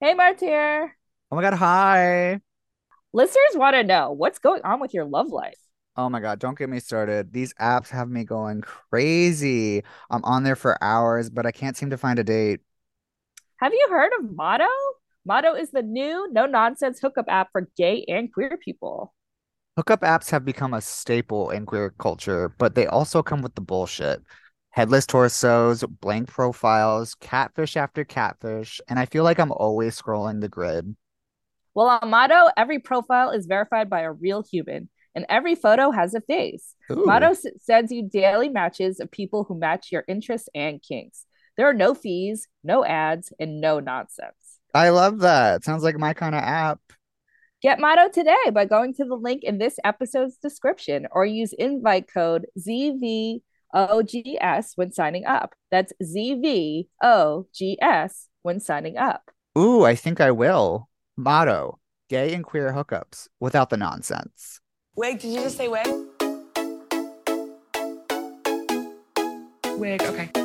Hey, Martyr. Oh my God, hi. Listeners want to know what's going on with your love life. Oh my God, don't get me started. These apps have me going crazy. I'm on there for hours, but I can't seem to find a date. Have you heard of Motto? Motto is the new no nonsense hookup app for gay and queer people. Hookup apps have become a staple in queer culture, but they also come with the bullshit. Headless torsos, blank profiles, catfish after catfish, and I feel like I'm always scrolling the grid. Well, on Motto, every profile is verified by a real human, and every photo has a face. Motto Ooh, s- sends you daily matches of people who match your interests and kinks. There are no fees, no ads, and no nonsense. I love that. Sounds like my kind of app. Get Motto today by going to the link in this episode's description or use invite code ZVOGS when signing up. That's ZVOGS when signing up. Ooh, I think I will. Motto, gay and queer hookups without the nonsense. Wig, did you just say wig? Wig, okay.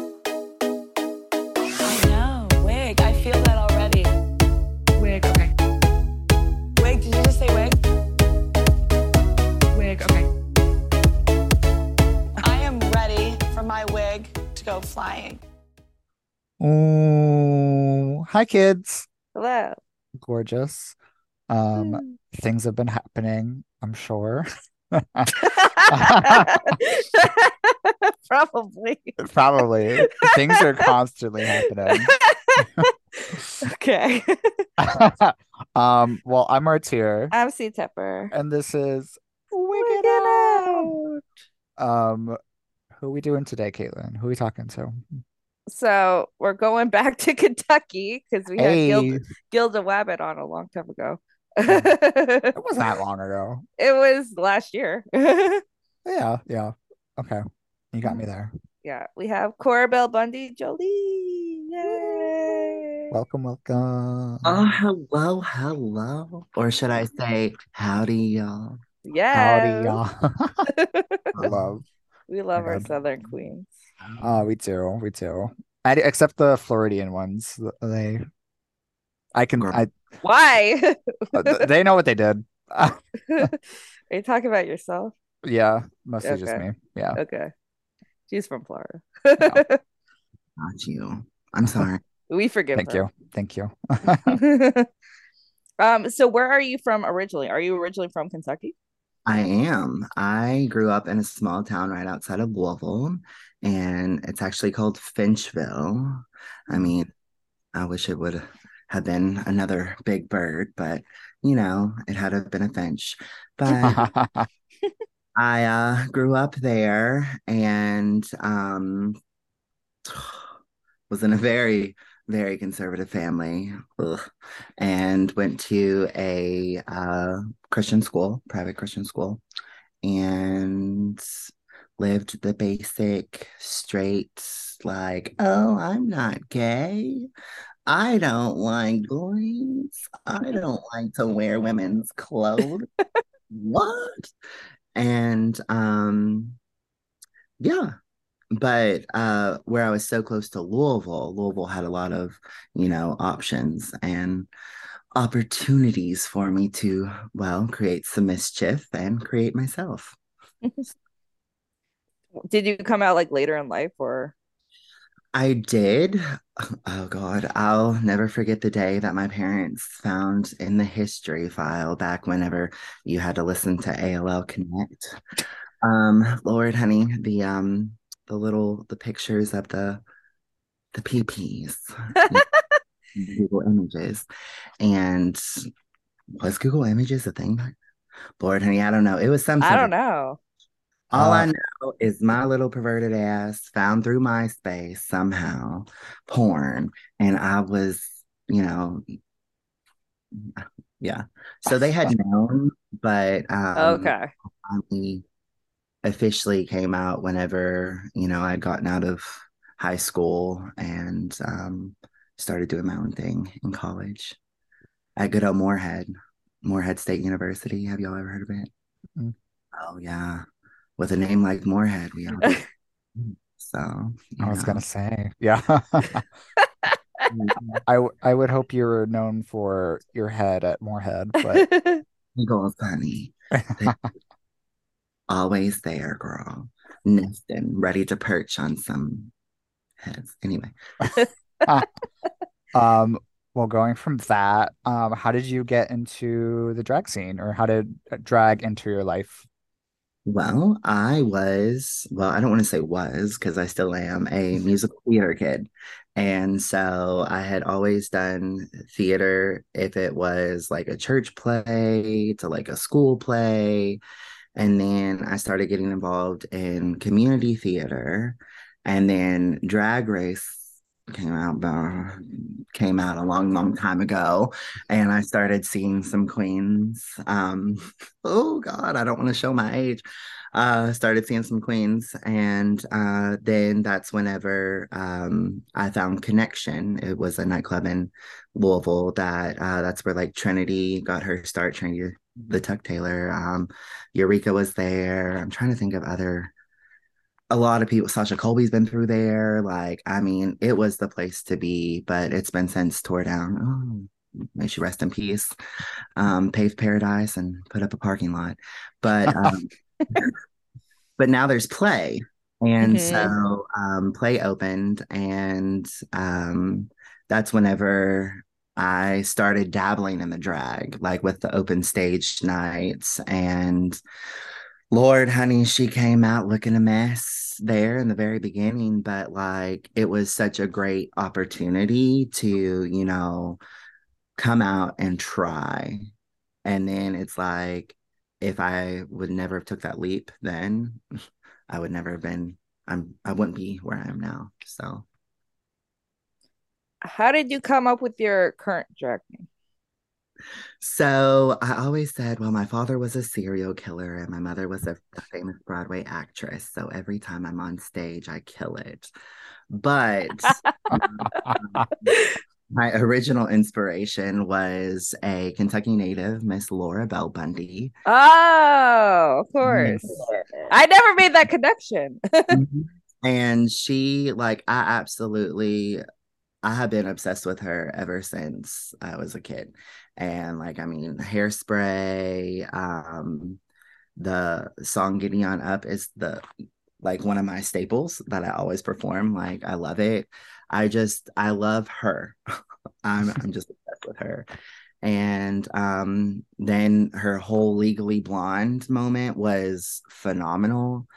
Go flying. Oh, hi kids. Hello. Gorgeous. Um, things have been happening, I'm sure. Probably. Probably. Things are constantly happening. okay. Um, well, I'm Martyr, I'm C Tepper. and this is Wig Wig It It Out. Um, who we doing today, Caitlin? Who we talking to? So we're going back to Kentucky because we had Gilda, Gilda Wabbit on a long time ago. it it wasn't that long ago. It was last year. Yeah, yeah. Okay. You got me mm. there. yeah, we have Corabelle Bundy Jolie. Yay! Welcome, welcome. Oh, hello, hello. Or should I say, howdy, y'all? Yeah. Howdy, y'all. I love. We love our Southern queens. Oh, we do, we do. I, except the Floridian ones. They, I can, I, Why? they know what they did. Are you talking about yourself? Yeah, mostly just me. Yeah. Okay. She's from Florida. Not you. I'm sorry. we forgive Thank her. you. Thank you. um, so where are you from originally? Are you originally from Kentucky? I am. I grew up in a small town right outside of Louisville, and it's actually called Finchville. I mean, I wish it would have been another big bird, but you know, it had to have been a finch. But I uh, grew up there and um, was in a very, very conservative family Ugh. and went to a uh, Christian school, private Christian school, and lived the basic straight, like, oh, I'm not gay. I don't like boys. I don't like to wear women's clothes. What? And um yeah, but uh where I was so close to Louisville, Louisville had a lot of, you know, options and opportunities for me to, well, create some mischief and create myself. Did you come out like later in life or I did. Oh God, I'll never forget the day that my parents found in the history file back whenever you had to listen to AOL Connect. Um, Lord, honey, the um the little the pictures of the the PPs, Google Images, and was Google Images a thing? back- Lord, honey, I don't know. It was some I don't know. all I Uh, know is my little perverted ass found through MySpace somehow porn, and I was, you know, yeah. So they had known, but um, Okay. finally officially came out whenever, you know, I'd gotten out of high school and um, started doing my own thing in college at good old Morehead, Morehead State University. Have y'all ever heard of it? Mm. Oh yeah, with a name like Morehead, we are. So I was know. gonna say, yeah. I w- I would hope you were known for your head at Morehead, but Eagles, honey. Always there, girl. Nesting, ready to perch on some heads. Anyway, um, well, going from that, um, how did you get into the drag scene, or how did drag enter your life? well, I was, well, I don't want to say was because I still am a musical theater kid. And so I had always done theater if it was like a church play to like a school play. And then I started getting involved in community theater. And then Drag Race came out uh, came out a long, long time ago. And I started seeing some queens. Um, oh God, I don't want to show my age. Uh, started seeing some queens, and uh, then that's whenever um, I found Connection. It was a nightclub in Louisville that uh, that's where like Trinity got her start. Trinity the Tuck Taylor. Um, Eureka was there. I'm trying to think of other. A lot of people. Sasha Colby's been through there. Like, I mean, it was the place to be, but it's been since tore down. Oh, may she rest in peace. Um, paved paradise and put up a parking lot. But um, but now there's play. And Mhm. so um, play opened, and um, that's whenever I started dabbling in the drag, like with the open stage nights. And Lord, honey, she came out looking a mess there in the very beginning, but like it was such a great opportunity to, you know, come out and try. And then it's like, if I would never have took that leap, then I would never have been, I'm, I wouldn't be where I am now. So How did you come up with your current drag name? So I always said, well, my father was a serial killer and my mother was a, famous Broadway actress. So every time I'm on stage, I kill it. But um, my original inspiration was a Kentucky native, Miss Laura Bell Bundy. Oh, of course. I never made that connection. and she, like, I absolutely, I have been obsessed with her ever since I was a kid. And like, I mean, hairspray, um, the song Giddy On Up is the like one of my staples that I always perform. Like, I love it. I just, I love her. I'm, I'm just obsessed with her. And um, then her whole Legally Blonde moment was phenomenal.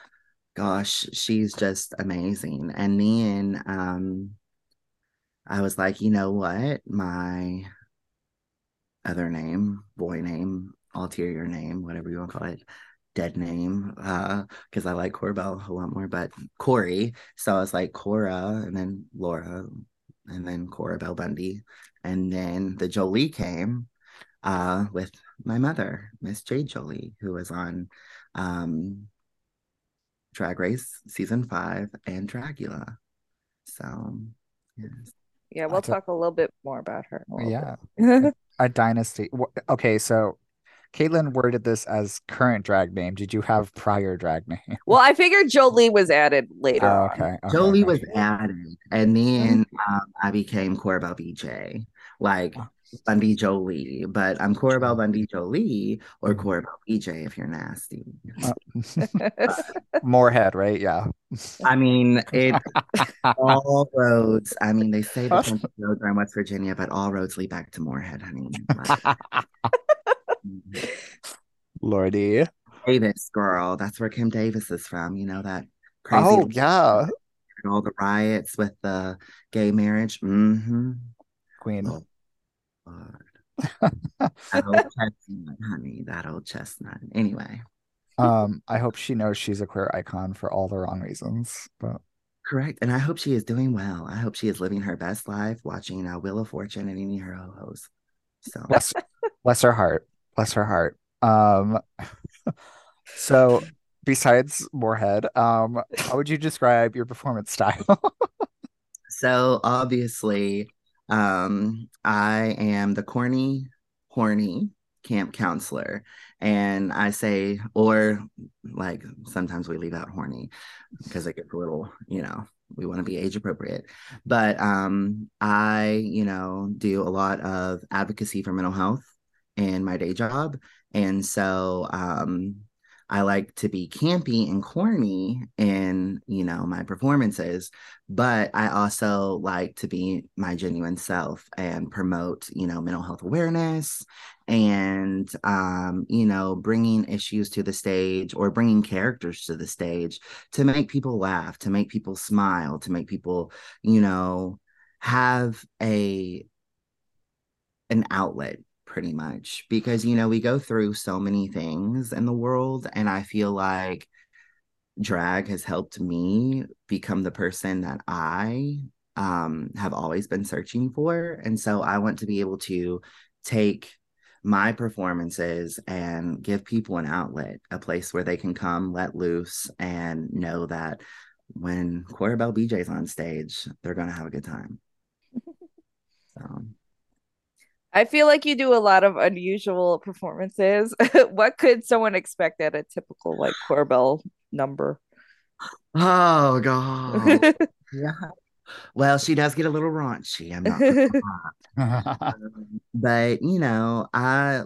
Gosh, she's just amazing. And then um, I was like, you know what? My other name, boy name, ulterior name, whatever you want to call it, dead name, uh, because I like Corbell a lot more, but Corey. So I was like Cora and then Laura and then Corabelle Bundy. And then the Jolie came uh with my mother, Miss Jade Jolie, who was on um Drag Race season five and Dragula. So yes. Yeah, we'll a- talk a little bit more about her. in a little Yeah, a dynasty. Okay, so Caitlin worded this as current drag name. Did you have prior drag name? well, I figured Jolie was added later Oh, okay. okay, Jolie was added, and then um, I became Corabelle BJ, like Bundy Jolie. But I'm Corabelle Bundy Jolie or Mhm. Corabelle BJ if you're nasty. Uh, Morehead, right? Yeah. I mean, it all roads. I mean, they say the country roads are in West Virginia, but all roads lead back to Morehead, honey. Like, Lordy. Davis, girl, that's where Kim Davis is from. You know that crazy. Oh, yeah. all the riots with the gay marriage. Mm-hmm. Queen. Oh, Lord. that old chestnut, honey. That old chestnut. Anyway, Um, I hope she knows she's a queer icon for all the wrong reasons. But correct. And I hope she is doing well. I hope she is living her best life, watching uh, Wheel of Fortune and eating her ho-hos. So bless bless her heart. Bless her heart. Um, so besides Morehead, um, how would you describe your performance style? So obviously, um, I am the corny, horny camp counselor. And I say, or like sometimes we leave out horny because it gets a little, you know, we want to be age appropriate. But um, I, you know, do a lot of advocacy for mental health in my day job. And so um, I like to be campy and corny in, you know, my performances, but I also like to be my genuine self and promote, you know, mental health awareness and, um, you know, bringing issues to the stage or bringing characters to the stage to make people laugh, to make people smile, to make people, you know, have a an outlet pretty much because you know we go through so many things in the world and i feel like drag has helped me become the person that i um, have always been searching for and so i want to be able to take my performances and give people an outlet a place where they can come let loose and know that when Corabelle BJ's on stage they're going to have a good time. So I feel like you do a lot of unusual performances. what could someone expect at a typical like Corabelle number? Oh god. yeah. Well, she does get a little raunchy. I'm not. um, but you know, I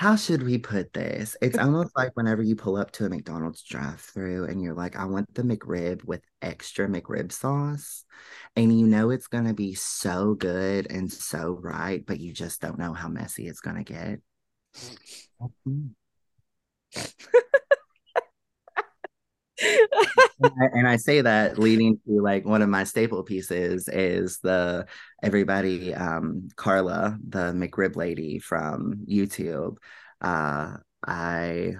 how should we put this? It's almost like whenever you pull up to a McDonald's drive-through and you're like, I want the McRib with extra McRib sauce. And you know it's gonna be so good and so right, but you just don't know how messy it's gonna get. Mm. And, I, and I say that leading to like one of my staple pieces is the everybody um Carla, the McRib lady from YouTube. Uh I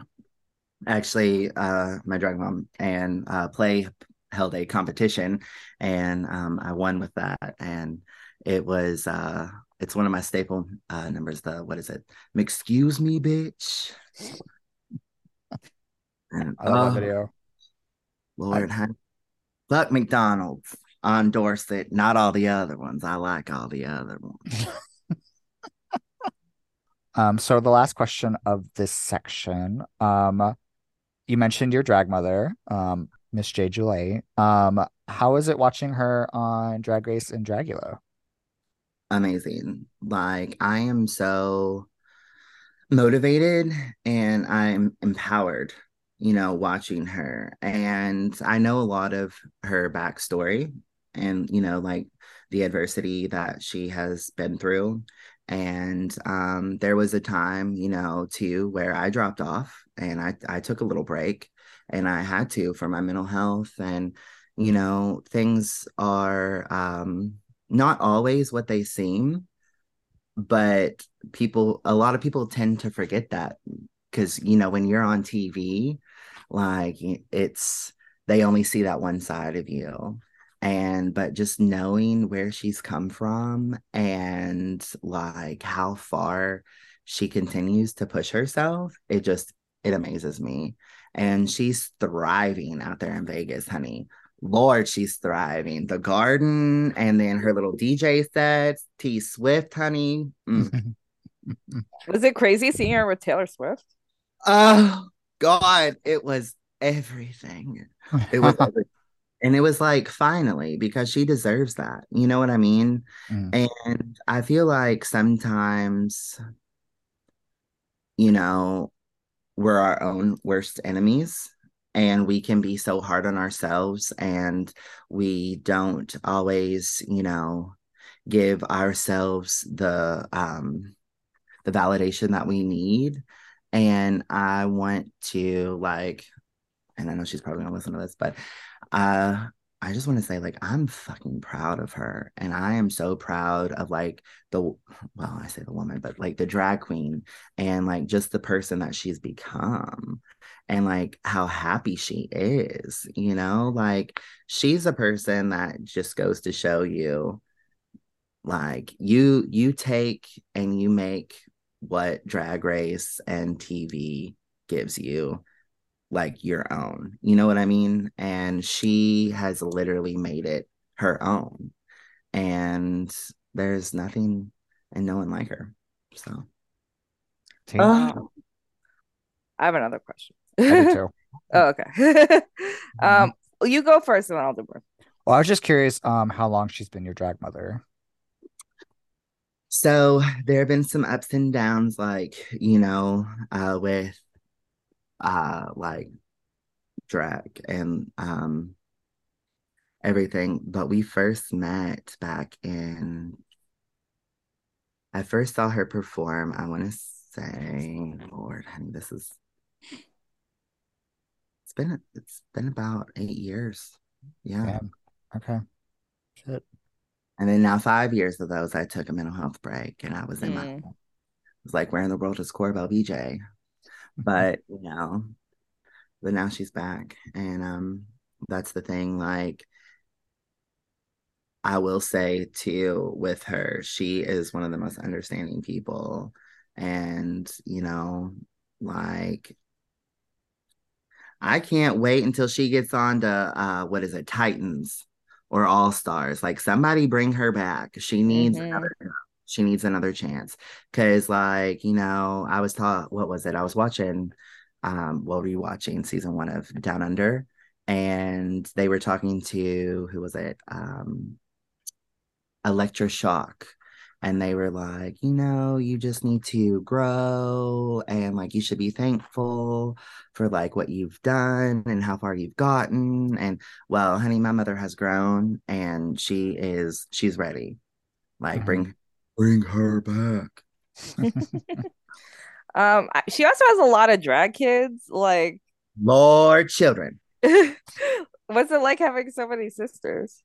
actually uh my drag mom and uh play held a competition and um I won with that. And it was uh it's one of my staple uh numbers the what is it? Excuse me bitch. I love that video Lord, I, fuck McDonald's on Dorset, not all the other ones. I like all the other ones. um, so the last question of this section, um, you mentioned your drag mother, um, Miss Jade Jolie. Um, how is it watching her on Drag Race and Dragula? Amazing. Like I am so motivated and I'm empowered you know, watching her. And I know a lot of her backstory and, you know, like the adversity that she has been through. And um, there was a time, you know, too, where I dropped off and I, I took a little break and I had to for my mental health. And, you know, things are um, not always what they seem, but people, a lot of people tend to forget that because, you know, when you're on TV, like it's they only see that one side of you. And but just knowing where she's come from and like how far she continues to push herself it just it amazes me. And she's thriving out there in vegas honey. Lord she's thriving. The garden and then her little dj sets t swift honey. Mm. was it crazy seeing her with taylor swift? Oh God, it was everything. It was everything. and it was like finally because she deserves that. You know what I mean? Mm. And I feel like sometimes you know, we're our own worst enemies and we can be so hard on ourselves and we don't always, you know, give ourselves the um the validation that we need and I want to like, and I know she's probably gonna listen to this, but uh I just want to say, like, I'm fucking proud of her. And I am so proud of like the well, I say the woman, but like the drag queen and like just the person that she's become and like how happy she is, you know, like she's a person that just goes to show you like you you take and you make what drag race and TV gives you like your own. You know what I mean? And she has literally made it her own. And there's nothing and no one like her. So uh, I have another question. I do too. oh, okay. um, You go first, and then I'll do more. Well, I was just curious, um, how long she's been your drag mother. So there have been some ups and downs, like, you know, uh, with uh like drag and um everything. But we first met back in I first saw her perform, I want to say, Lord, honey, this is it's been it's been about eight years. Yeah. Damn. Okay. Shit. And then now five years of those, I took a mental health break and I was in my, Mm. I was like, where in the world is Corabelle BJ? But, you know, but now she's back. And um, that's the thing. Like, I will say too, with her, she is one of the most understanding people. And, you know, like, I can't wait until she gets on to uh what is it, Titans or All Stars. Like somebody bring her back. She needs Mhm. another she needs another chance. Cause like, you know, I was taught what was it? I was watching um what rewatching? Season one of Down Under. And they were talking to who was it? Um Elektra Shock. And they were like, you know, you just need to grow and like you should be thankful for like what you've done and how far you've gotten. And well, honey, my mother has grown and she is she's ready. Like Mhm. bring bring her back. Um, she also has a lot of drag kids. Like, Lord children. what's it like having so many sisters?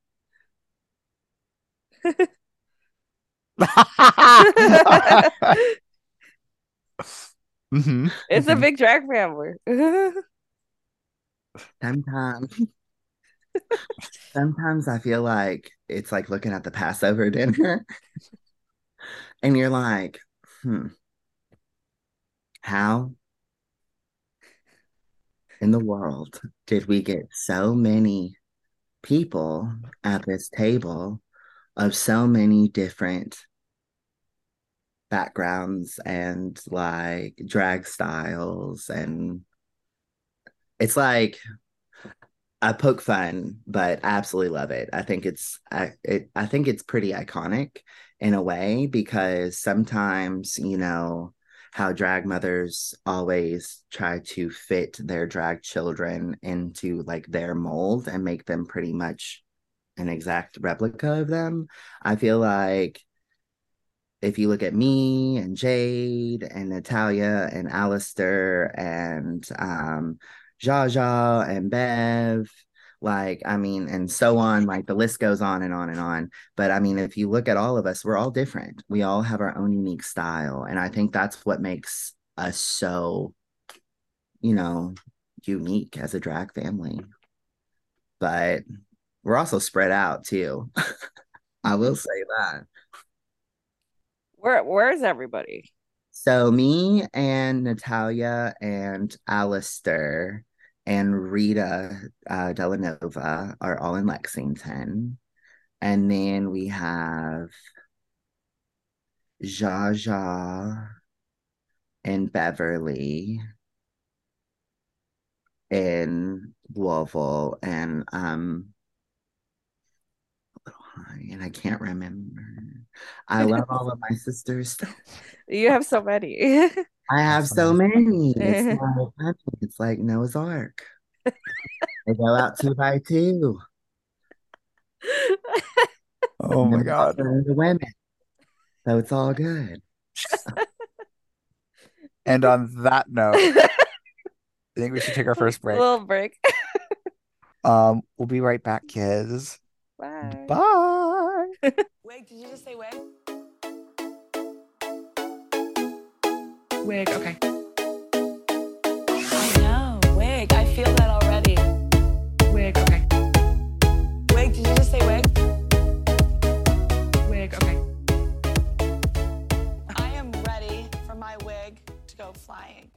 Hmm It's a big drag family. Sometimes. Sometimes I feel like it's like looking at the Passover dinner and you're like, hmm, how in the world did we get so many people at this table of so many different backgrounds and like drag styles and it's like I poke fun, but I absolutely love it. I think it's I it I think it's pretty iconic in a way because sometimes, you know, how drag mothers always try to fit their drag children into like their mold and make them pretty much an exact replica of them. I feel like if you look at me and Jade and Natalia and Alistair and um Jaja and Bev, like, I mean, and so on, like the list goes on and on and on. But I mean, if you look at all of us, we're all different. We all have our own unique style. And I think that's what makes us so, you know, unique as a drag family. But we're also spread out too. I will say that. Where where's everybody? So me and Natalia and Alistair and Rita uh, Delanova are all in Lexington. And then we have Jaja and Beverly in Louisville and um and I can't remember. I love all of my sisters. You have so many. I have so many. It's like it's like Noah's Ark. They go out two by two. Oh my god. The women. So it's all good. And on that note, I think we should take our first break. Little break. Um, we'll be right back, kids. Bye. Bye. Wig, did you just say wig? Wig, okay. I know, wig. I feel that already. Wig, okay. Wig, did you just say wig? Wig, okay. I am ready for my wig to go flying.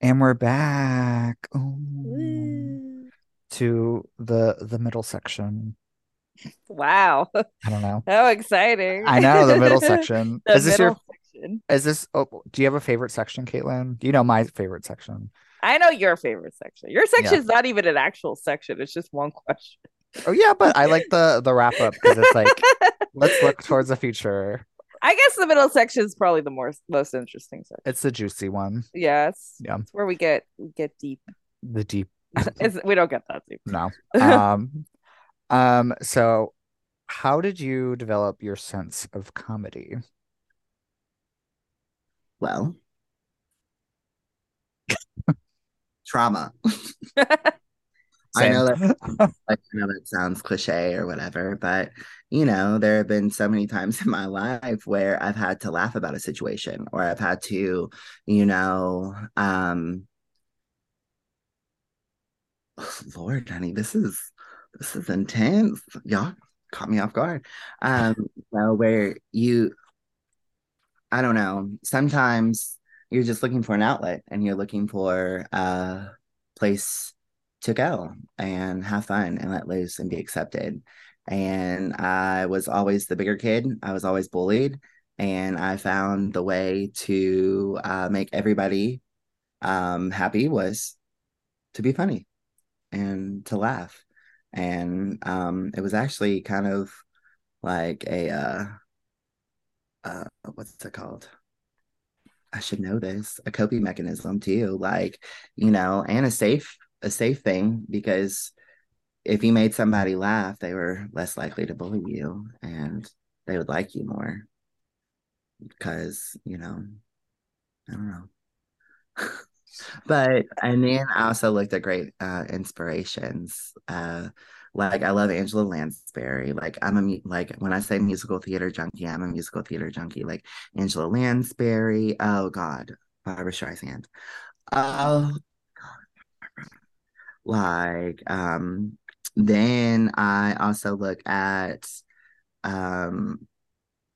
And we're back. Ooh. Woo. To the the middle section. Wow. I don't know. How exciting. I know the middle section. The is this your section. is this oh, do you have a favorite section, Caitlin? Do you know my favorite section. I know your favorite section. Your section is not even an actual section. It's just one question. Oh yeah, but I like the the wrap up because it's like let's look towards the future. I guess the middle section is probably the more most interesting section. It's the juicy one. Yes. Yeah. it's where we get we get deep. The deep we don't get that deep. no. Um um so how did you develop your sense of comedy? Well, trauma. I know that I know that sounds cliche or whatever, but you know, there have been so many times in my life where I've had to laugh about a situation or I've had to, you know, um Lord, honey, this is this is intense. Y'all caught me off guard. Um, where you I don't know, sometimes you're just looking for an outlet and you're looking for a place to go and have fun and let loose and be accepted. And I was always the bigger kid. I was always bullied. And I found the way to uh, make everybody um, happy was to be funny and to laugh. And um, it was actually kind of like a, uh, uh, what's it called? I should know this, a coping mechanism too. Like, you know, and a safe a safe thing because if you made somebody laugh, they were less likely to bully you and they would like you more. Because, you know, I don't know. but and then I also looked at great uh inspirations. Uh like I love Angela Lansbury. Like I'm a like when I say musical theater junkie, I'm a musical theater junkie. Like Angela Lansbury. Oh God, Barbra Streisand. Oh God. Like um, then I also look at um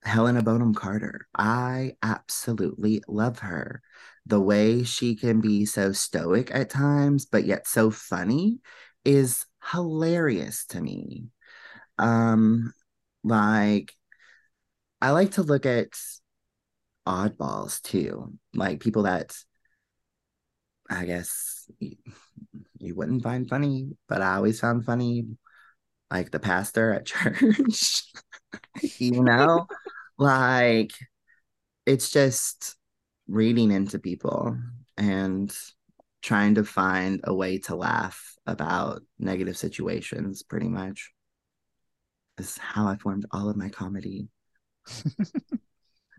Helena Bonham Carter. I absolutely love her. The way she can be so stoic at times, but yet so funny is hilarious to me. Um, like I like to look at oddballs too, like people that I guess you, you wouldn't find funny, but I always found funny, like the pastor at church. you know, like it's just reading into people and trying to find a way to laugh about negative situations pretty much is how I formed all of my comedy. I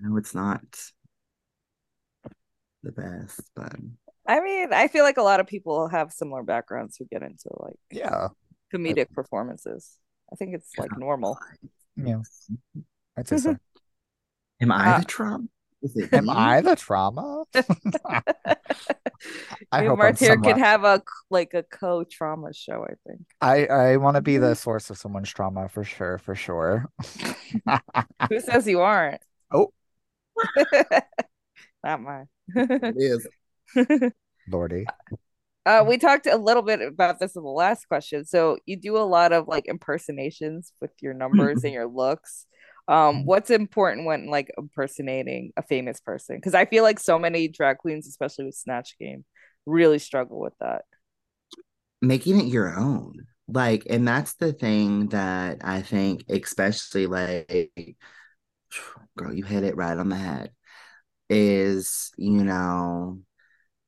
know it's not the best, but I mean, I feel like a lot of people have similar backgrounds who get into like Yeah. comedic performances. I think it's like normal. Yeah. I'd say so. am I Uh, the trauma? Am me? I the trauma? I hope Martyr could have a like a co-trauma show. I think. I I want to be the source of someone's trauma for sure, for sure. Who says you aren't? Oh. Not mine. It is. Lordy. Uh, we talked a little bit about this in the last question. So you do a lot of like impersonations with your numbers and your looks. Um, what's important when like impersonating a famous person? Because I feel like so many drag queens, especially with Snatch Game, really struggle with that. making it your own like and that's the thing that i think especially like girl you hit it right on the head is you know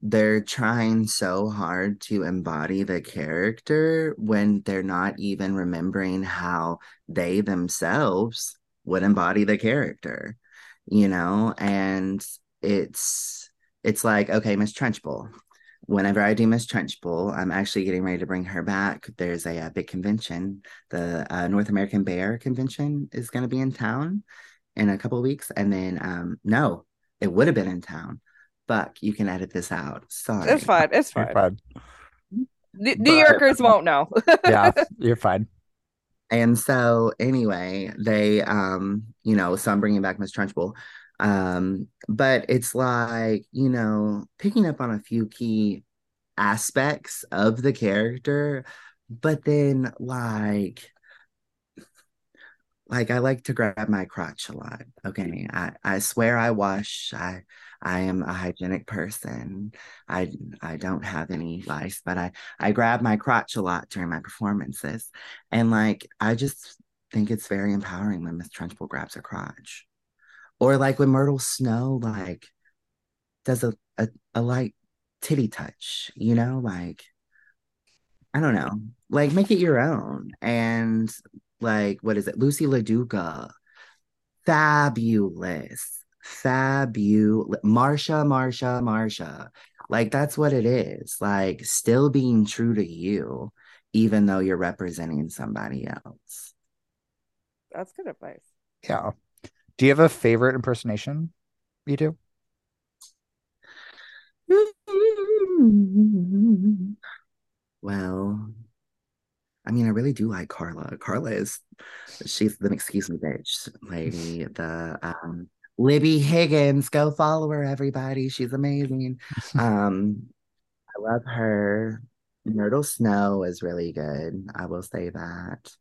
they're trying so hard to embody the character when they're not even remembering how they themselves would embody the character you know and it's it's like okay miss trunchbull whenever I do Miss Trunchbull, I'm actually getting ready to bring her back. There's a, uh big convention. The uh, North American Bear Convention is going to be in town in a couple of weeks. And then, um, no, it would have been in town. Buck, you can edit this out. Sorry. It's fine. It's You're fine. fine. New New Yorkers won't know. Yeah, you're fine. And so anyway, they um, you know, so I'm bringing back Miss Trunchbull. Um, but it's like, you know, picking up on a few key aspects of the character, but then like like I like to grab my crotch a lot. Okay. I, I swear I wash. I I am a hygienic person. I I don't have any lice, but I I grab my crotch a lot during my performances. And like I just think it's very empowering when Miss Trunchbull grabs her crotch. Or like when Myrtle Snow like does a, a, a light titty touch, you know, like I don't know, like make it your own. And like, what is it? Lucy LaDuca, fabulous, fabulous. Marsha, Marsha, Marsha. Like, that's what it is. Like, still being true to you, even though you're representing somebody else. That's good advice. Yeah. Do you have a favorite impersonation you do? Well, I mean, I really do like Carla. Carla is she's the excuse me bitch lady. The um Libby Higgins, go follow her, everybody. She's amazing. Um, I love her. Myrtle Snow is really good. I will say that.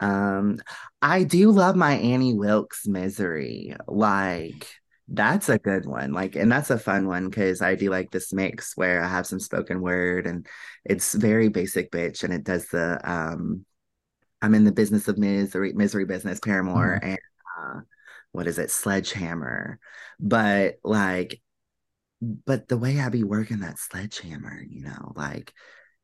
Um, I do love my Annie Wilkes misery. Like that's a good one. Like, and that's a fun one because I do like this mix where I have some spoken word and it's very basic bitch and it does the um I'm in the business of misery, misery business, Paramore, Mhm. and uh what is it, sledgehammer. But like, but the way I be working that sledgehammer, you know, like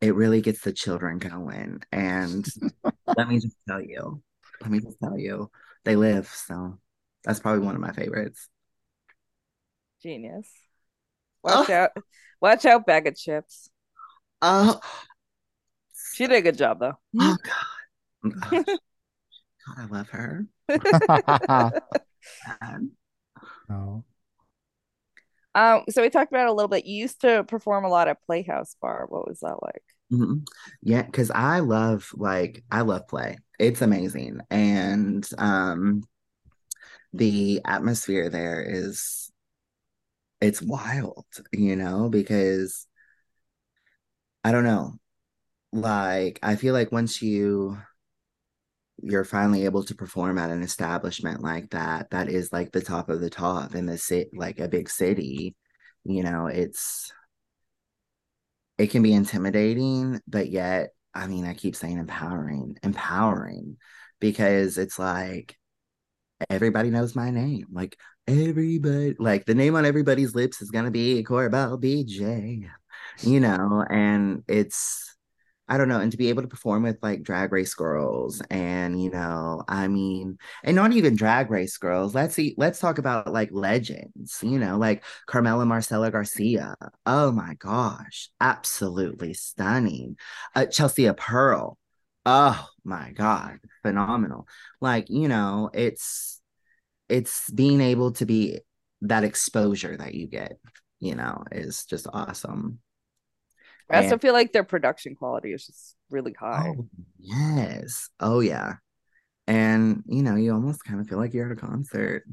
it really gets the children going. And let me just tell you, let me just tell you, they live. So that's probably one of my favorites. Genius. Watch Oh. out. Watch out, bag of chips. Oh, She did a good job though. oh God. Oh, God, I love her. Um, no. Um, so we talked about it a little bit. You used to perform a lot at Playhouse Bar. What was that like? mhm. Yeah, because I love like I love play. It's amazing. And um the atmosphere there is it's wild, you know, because I don't know. Like I feel like once you you're finally able to perform at an establishment like that, that is like the top of the top in the city, like a big city, you know, it's it can be intimidating, but yet, I mean, I keep saying empowering, empowering, because it's like everybody knows my name. Like everybody, like the name on everybody's lips is gonna be Corabelle BJ, you know, and it's I don't know, and to be able to perform with like drag race girls and you know, I mean, and not even drag race girls. Let's see, let's talk about like legends, you know, like Carmela Marcela Garcia. Oh my gosh, absolutely stunning. Uh, Chelsea Pearl. Oh my God, phenomenal. Like, you know, it's it's being able to be that exposure that you get, you know, is just awesome. I also And- feel like their production quality is just really high. Oh, yes. Oh, yeah. And, you know, you almost kind of feel like you're at a concert.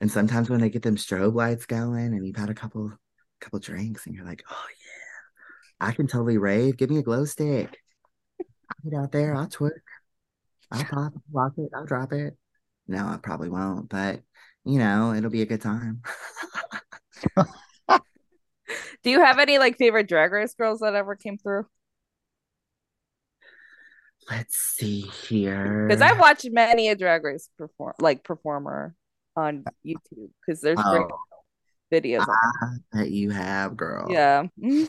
And sometimes when they get them strobe lights going and you've had a couple couple drinks and you're like, oh yeah, I can totally rave. Give me a glow stick. I'll get out there, I'll twerk, I'll pop, I'll rock it, I'll drop it. No, I probably won't, but you know, it'll be a good time. Do you have any like favorite drag race girls that ever came through? Let's see here. Because I've watched many a drag race perform like performer on YouTube because there's great Oh, videos. on that you have, girl. Yeah. Mhm.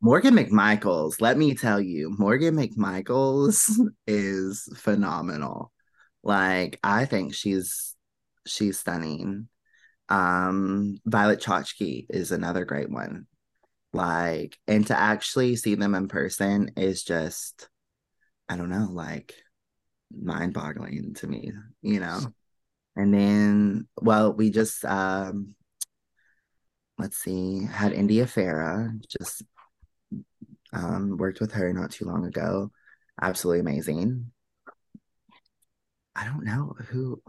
Morgan McMichaels, let me tell you, Morgan McMichaels is phenomenal. Like, I think she's she's stunning. Um, Violet Chachki is another great one. Like, and to actually see them in person is just, I don't know, like mind-boggling to me, you know. And then, well, we just um let's see, had India Ferrah, just um worked with her not too long ago. Absolutely amazing. I don't know who.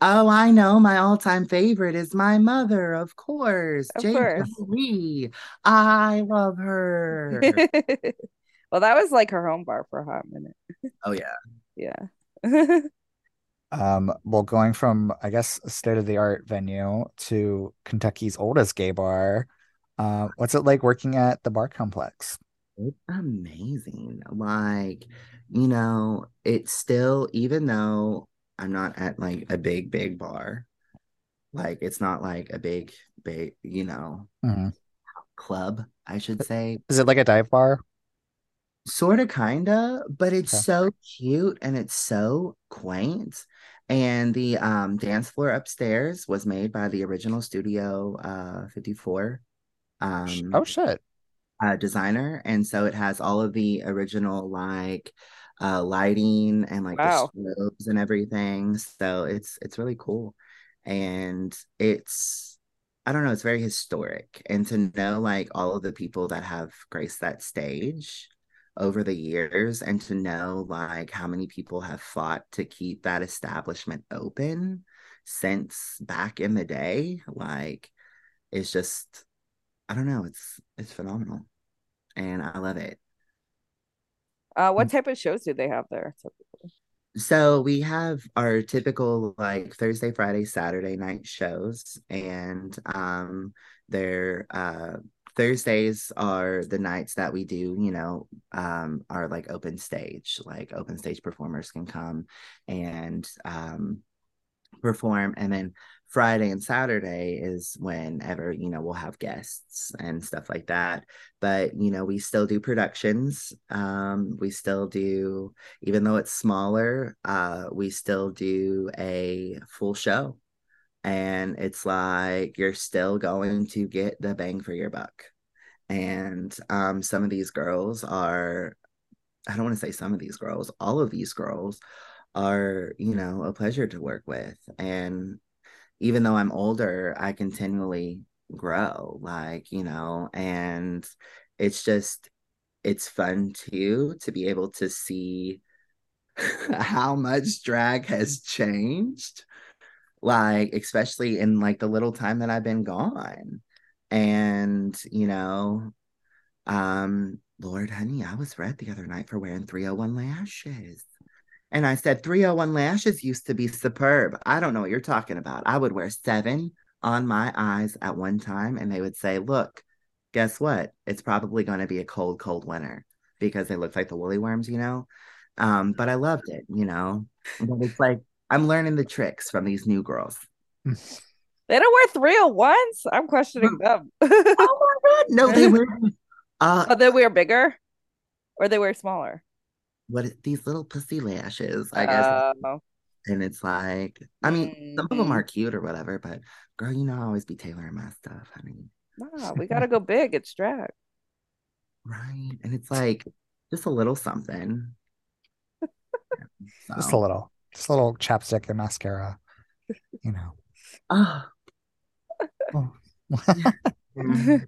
Oh, I know. My all-time favorite is my mother, of course. Of Jane course. Lee. I love her. Well, that was like her home bar for a hot minute. Oh yeah. Yeah. Um, well, going from I guess a state-of-the-art venue to Kentucky's oldest gay bar, uh, what's it like working at the bar complex? It's amazing. Like, you know, it's still, even though I'm not at like a big, big bar, like it's not like a big, big, you know, Mhm. club, I should say. Is it like a dive bar? Sort of, kind of, but it's Okay. so cute and it's so quaint. And the um, dance floor upstairs was made by the original Studio uh, 54 um, Oh shit. uh, designer. And so it has all of the original like uh, lighting and like Wow. the strobes and everything. So it's it's really cool. And it's I don't know, it's very historic. And to know like all of the people that have graced that stage over the years and to know like how many people have fought to keep that establishment open since back in the day, like it's just I don't know, it's it's phenomenal. And I love it. Uh, what type of shows do they have there? typically? So we have our typical like Thursday, Friday, Saturday night shows, and um, they're uh, Thursdays are the nights that we do, you know, um, are like open stage, like open stage performers can come and um, perform, and then Friday and Saturday is whenever you know we'll have guests and stuff like that. But you know, we still do productions. Um, we still do even though it's smaller, uh, we still do a full show. And it's like you're still going to get the bang for your buck. And um, some of these girls are, I don't want to say some of these girls, all of these girls are, you know, a pleasure to work with. And even though I'm older, I continually grow, like, you know, and it's just, it's fun too to be able to see how much drag has changed like especially in like the little time that I've been gone. And you know um Lord honey I was red the other night for wearing 301 lashes and I said 301 lashes used to be superb I don't know what you're talking about I would wear seven on my eyes at one time and they would say look guess what it's probably going to be a cold cold winter because they look like the woolly worms you know um but I loved it you know but it's like I'm learning the tricks from these new girls. They don't wear 301s? I'm questioning them. Oh my god, no, they wear uh Oh, they wear bigger or they wear smaller? What these little pussy lashes, I guess. Oh. and it's like, I mean, some of them Mhm. are cute or whatever, but girl, you know, I always be tailoring my stuff, honey. Nah, we gotta go big. It's drag. Right. And it's like just a little something. Just a little, just a little chapstick and mascara. You know. oh, Oh.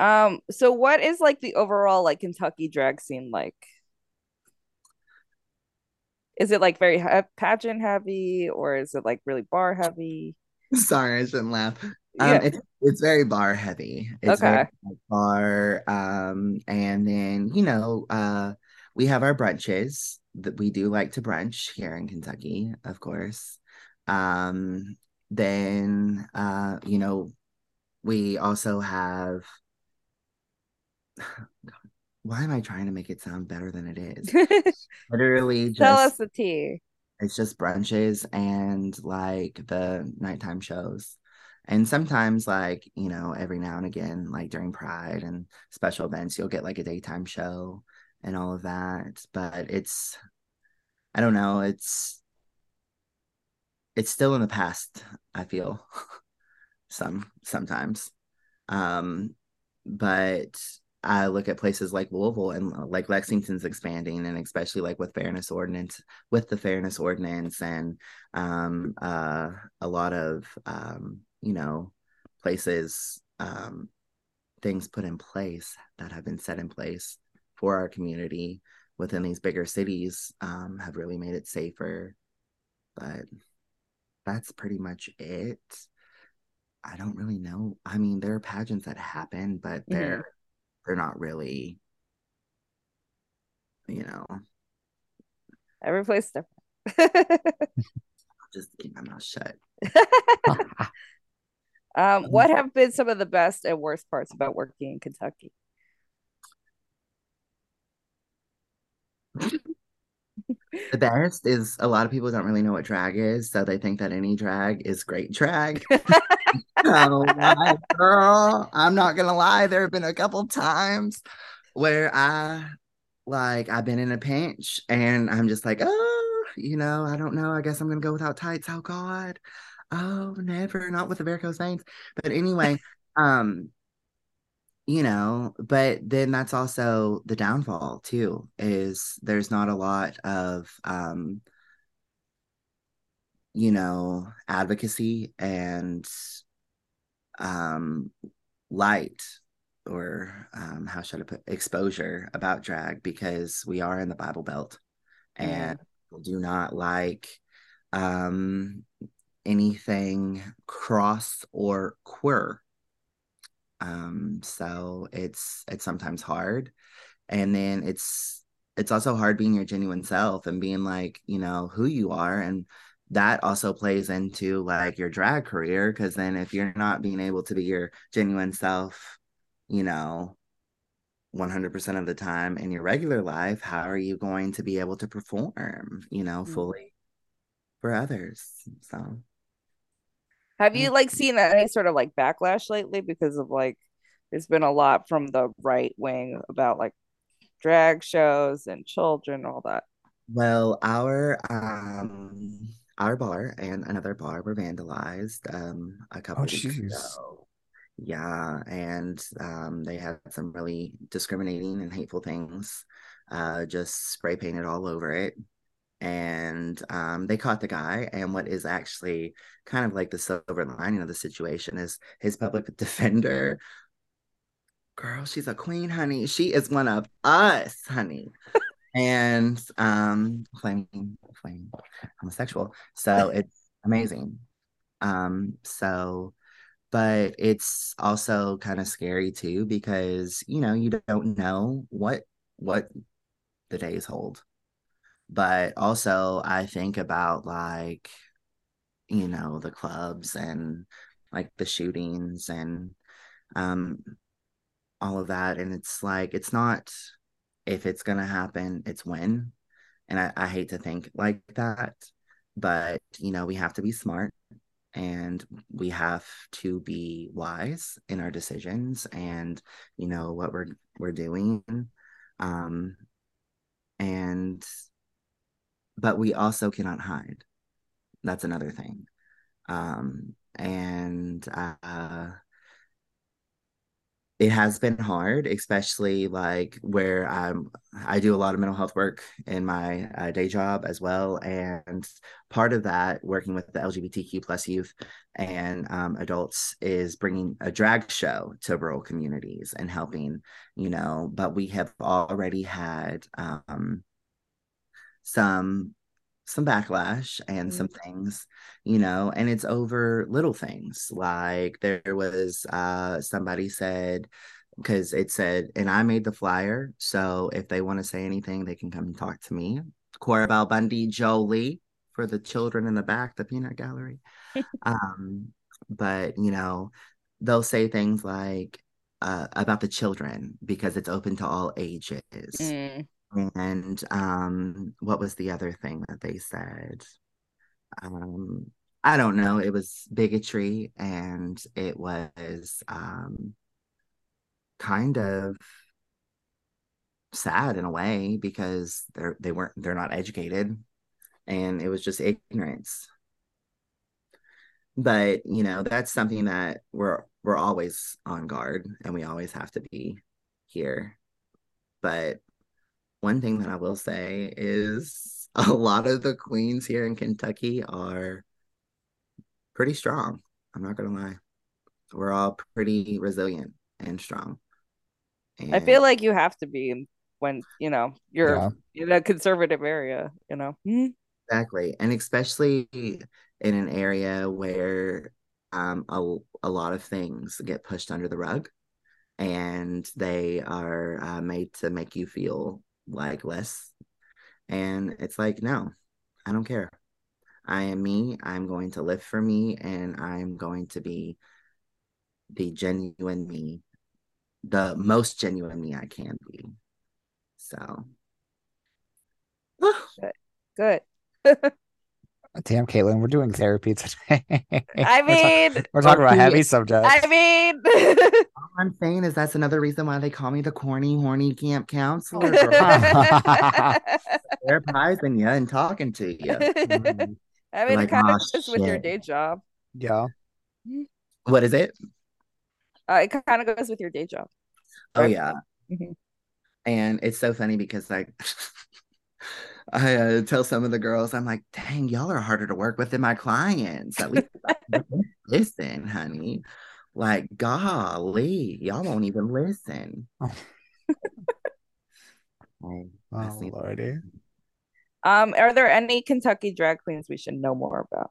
Um, so what is like the overall like Kentucky drag scene like? Is it like very he- pageant heavy or is it like really bar heavy? Sorry, I shouldn't laugh. Um, Yeah. it's it's very bar heavy. It's very Okay. bar. Um, and then you know, uh, we have our brunches that we do like to brunch here in Kentucky, of course. Um, then uh, you know, we also have. Why am I trying to make it sound better than it is? Literally, Tell us the tea. it's just brunches and like the nighttime shows. And sometimes, like, you know, every now and again, like during Pride and special events, you'll get like a daytime show and all of that. But it's, I don't know, it's, it's still in the past, I feel some, sometimes. Um, but I look at places like Louisville and uh, like Lexington's expanding, and especially like with fairness ordinance, with the fairness ordinance, and um, uh, a lot of um, you know places, um, things put in place that have been set in place for our community within these bigger cities um, have really made it safer. But that's pretty much it. I don't really know. I mean, there are pageants that happen, but they're they're not really you know, Every place different. Just keep my mouth shut. um, what have been some of the best and worst parts about working in Kentucky? The best is a lot of people don't really know what drag is, so they think that any drag is great drag. oh my girl, I'm not gonna lie. There have been a couple times where I like I've been in a pinch and I'm just like, oh, you know, I don't know. I guess I'm gonna go without tights. Oh God. Oh, never, not with the varicose veins. But anyway, um, you know, but then that's also the downfall too, is there's not a lot of um, you know, advocacy and um light or um how should I put exposure about drag because we are in the Bible Belt and people do not like um anything cross or queer um so it's it's sometimes hard. And then it's it's also hard being your genuine self and being like you know who you are. And that also plays into like your drag career because then if you're not being able to be your genuine self you know 100% of the time in your regular life how are you going to be able to perform you know Mhm. fully for others? So Have you like seen any sort of like backlash lately because of like there's been a lot from the right wing about like drag shows and children, all that. Well, our um our bar and another bar were vandalized um a couple Oh, weeks jeez. ago. Yeah, and um they had some really discriminating and hateful things uh just spray painted all over it. And um they caught the guy and what is actually kind of like the silver lining of the situation is his public defender. Girl, she's a queen, honey. She is one of us, honey and um flaming flaming homosexual so it's amazing um so but it's also kind of scary too because you know you don't know what what the days hold but also i think about like you know the clubs and like the shootings and um all of that and it's like it's not if it's gonna happen it's when and I, I hate to think like that but you know we have to be smart and we have to be wise in our decisions and you know what we're we're doing um and but we also cannot hide that's another thing um and uh it has been hard, especially like where I'm. I do a lot of mental health work in my uh, day job as well, and part of that, working with the LGBTQ plus youth and um, adults, is bringing a drag show to rural communities and helping. You know, but we have already had um, some some backlash and some things you know and it's over little things. Like there was uh somebody said because it said and i made the flyer so if they want to say anything they can come and talk to me. Corabelle Bundy Jolie for the children in the back the peanut gallery. Um but you know they'll say things like uh, about the children because it's open to all ages. Mm. And um what was the other thing that they said? Um i don't know it was bigotry and it was um kind of sad in a way because they're they weren't they're not educated and it was just ignorance. But you know that's something that we're we're always on guard and we always have to be here. But one thing that I will say is a lot of the queens here in Kentucky are pretty strong. I'm not gonna lie. We're all pretty resilient and strong. I feel like you have to be when you know you're Yeah. in a conservative area, you know. Mhm. Exactly. And especially in an area where um a, a lot of things get pushed under the rug and they are uh, made to make you feel like less. And it's like, no, I don't care. I am me. I'm going to live for me and I'm going to be the genuine me, the most genuine me I can be. So, Good. Damn, Caitlin, we're doing therapy today. I We're talk- mean, we're talking about heavy subjects. I mean, all I'm saying is that's another reason why they call me the corny, horny camp counselor. girl. Therapizing you and talking to you. Mhm. I mean, Like, it kind of "Aw, goes with your day job. yeah. What is it? Uh, it kind of goes with your day job. Oh Right. yeah. Mhm. And it's so funny because like I uh, tell some of the girls, I'm like, dang, y'all are harder to work with than my clients. At least listen, honey. Like, golly, y'all won't even listen. Oh. Hey, Oh, lordy. Um, are there any Kentucky drag queens we should know more about?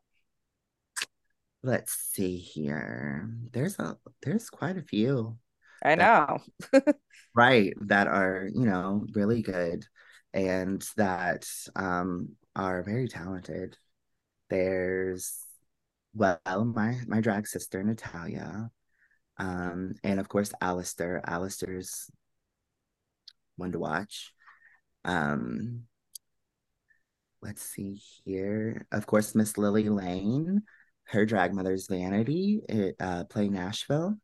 Let's see here. There's a there's quite a few. I That- know. right that are you know really good and that um are very talented. There's well my my drag sister natalia um and of course alistair. Alistair's one to watch. Um let's see here. Of course miss lily lane her drag mother's vanity it uh play nashville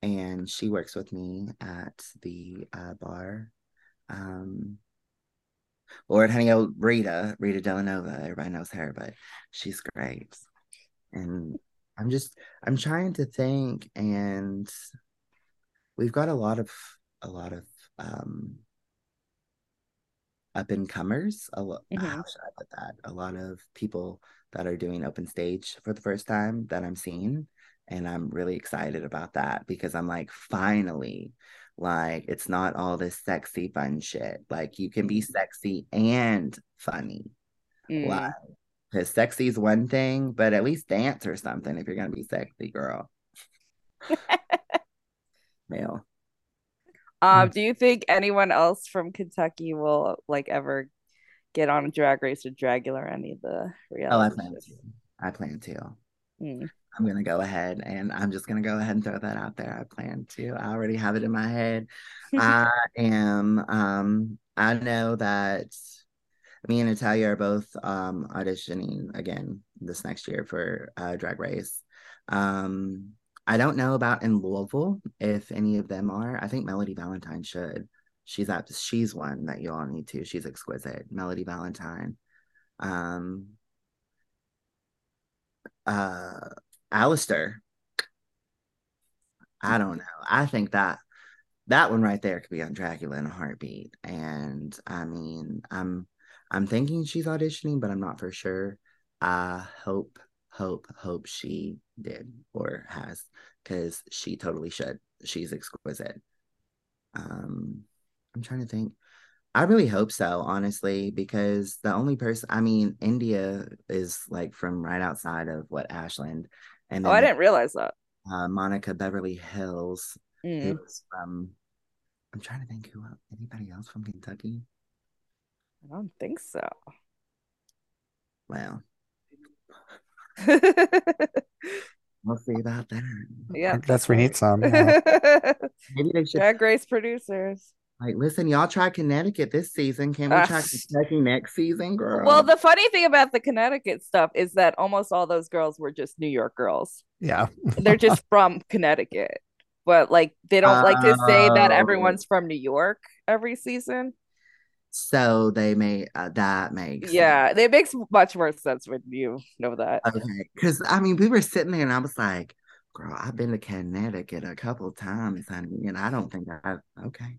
and she works with me at the uh, bar. Um, Lord, honey, oh, Rita, Rita Delanova, everybody knows her, but she's great. And I'm just, I'm trying to think, and we've got a lot of, a lot of um, up and comers. A lot, Mhm. how should I put that? A lot of people that are doing open stage for the first time that I'm seeing and I'm really excited about that because I'm like, finally, like it's not all this sexy fun shit. Like you can be sexy and funny. Mm. Like, because sexy is one thing, but at least dance or something if you're gonna be sexy, girl. Male. Um, do you think anyone else from Kentucky will like ever get on a Drag Race or Dragula or any of the reality? Oh, I plan shows? to. I plan to. Mm. I'm gonna go ahead and I'm just gonna go ahead and throw that out there. I plan to. I already have it in my head. I am um I know that me and Natalia are both um auditioning again this next year for uh drag race. Um I don't know about in Louisville if any of them are. I think Melody Valentine should. She's at she's one that you all need to. She's exquisite. Melody Valentine. Um uh Alistair. I don't know. I think that that one right there could be on Dragula in a heartbeat. And I mean, I'm I'm thinking she's auditioning, but I'm not for sure. I hope, hope, hope she did or has, because she totally should. She's exquisite. Um, I'm trying to think. I really hope so, honestly, because the only person, I mean, India is like from right outside of what Ashland, and Oh, I didn't realize that. uh, Monica Beverly Hillz, Mm. who's from. I'm trying to think who else, anybody else from Kentucky. I don't think so. Well, we'll see about that. yeah. that's we need some. yeah. Maybe they should Drag Race producers. Like listen. Y'all try Connecticut this season. Can we try Kentucky next season, girl? Well, the funny thing about the Connecticut stuff is that almost all those girls were just New York girls. Yeah. They're just from Connecticut. But like they don't like to say that Oh. everyone's from New York every season. so they may uh, that makes Yeah, it makes much more sense when you know that. okay. Because I mean, we were sitting there, and I was like, "Girl, I've been to Connecticut a couple times, honey, and I don't think I okay."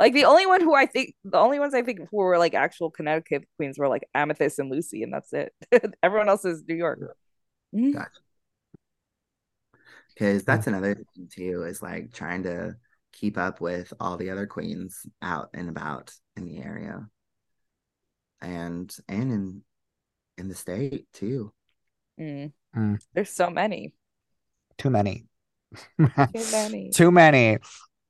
Like the only one who I think the only ones I think who were like actual Connecticut queens were like Amethyst and Lucy, and that's it. Everyone else is New York. Mhm. Gotcha. Because that's another thing too, is like trying to keep up with all the other queens out and about in the area. And and in in the state too. Mm. Mm. There's so many. Too many. Too many. Too many.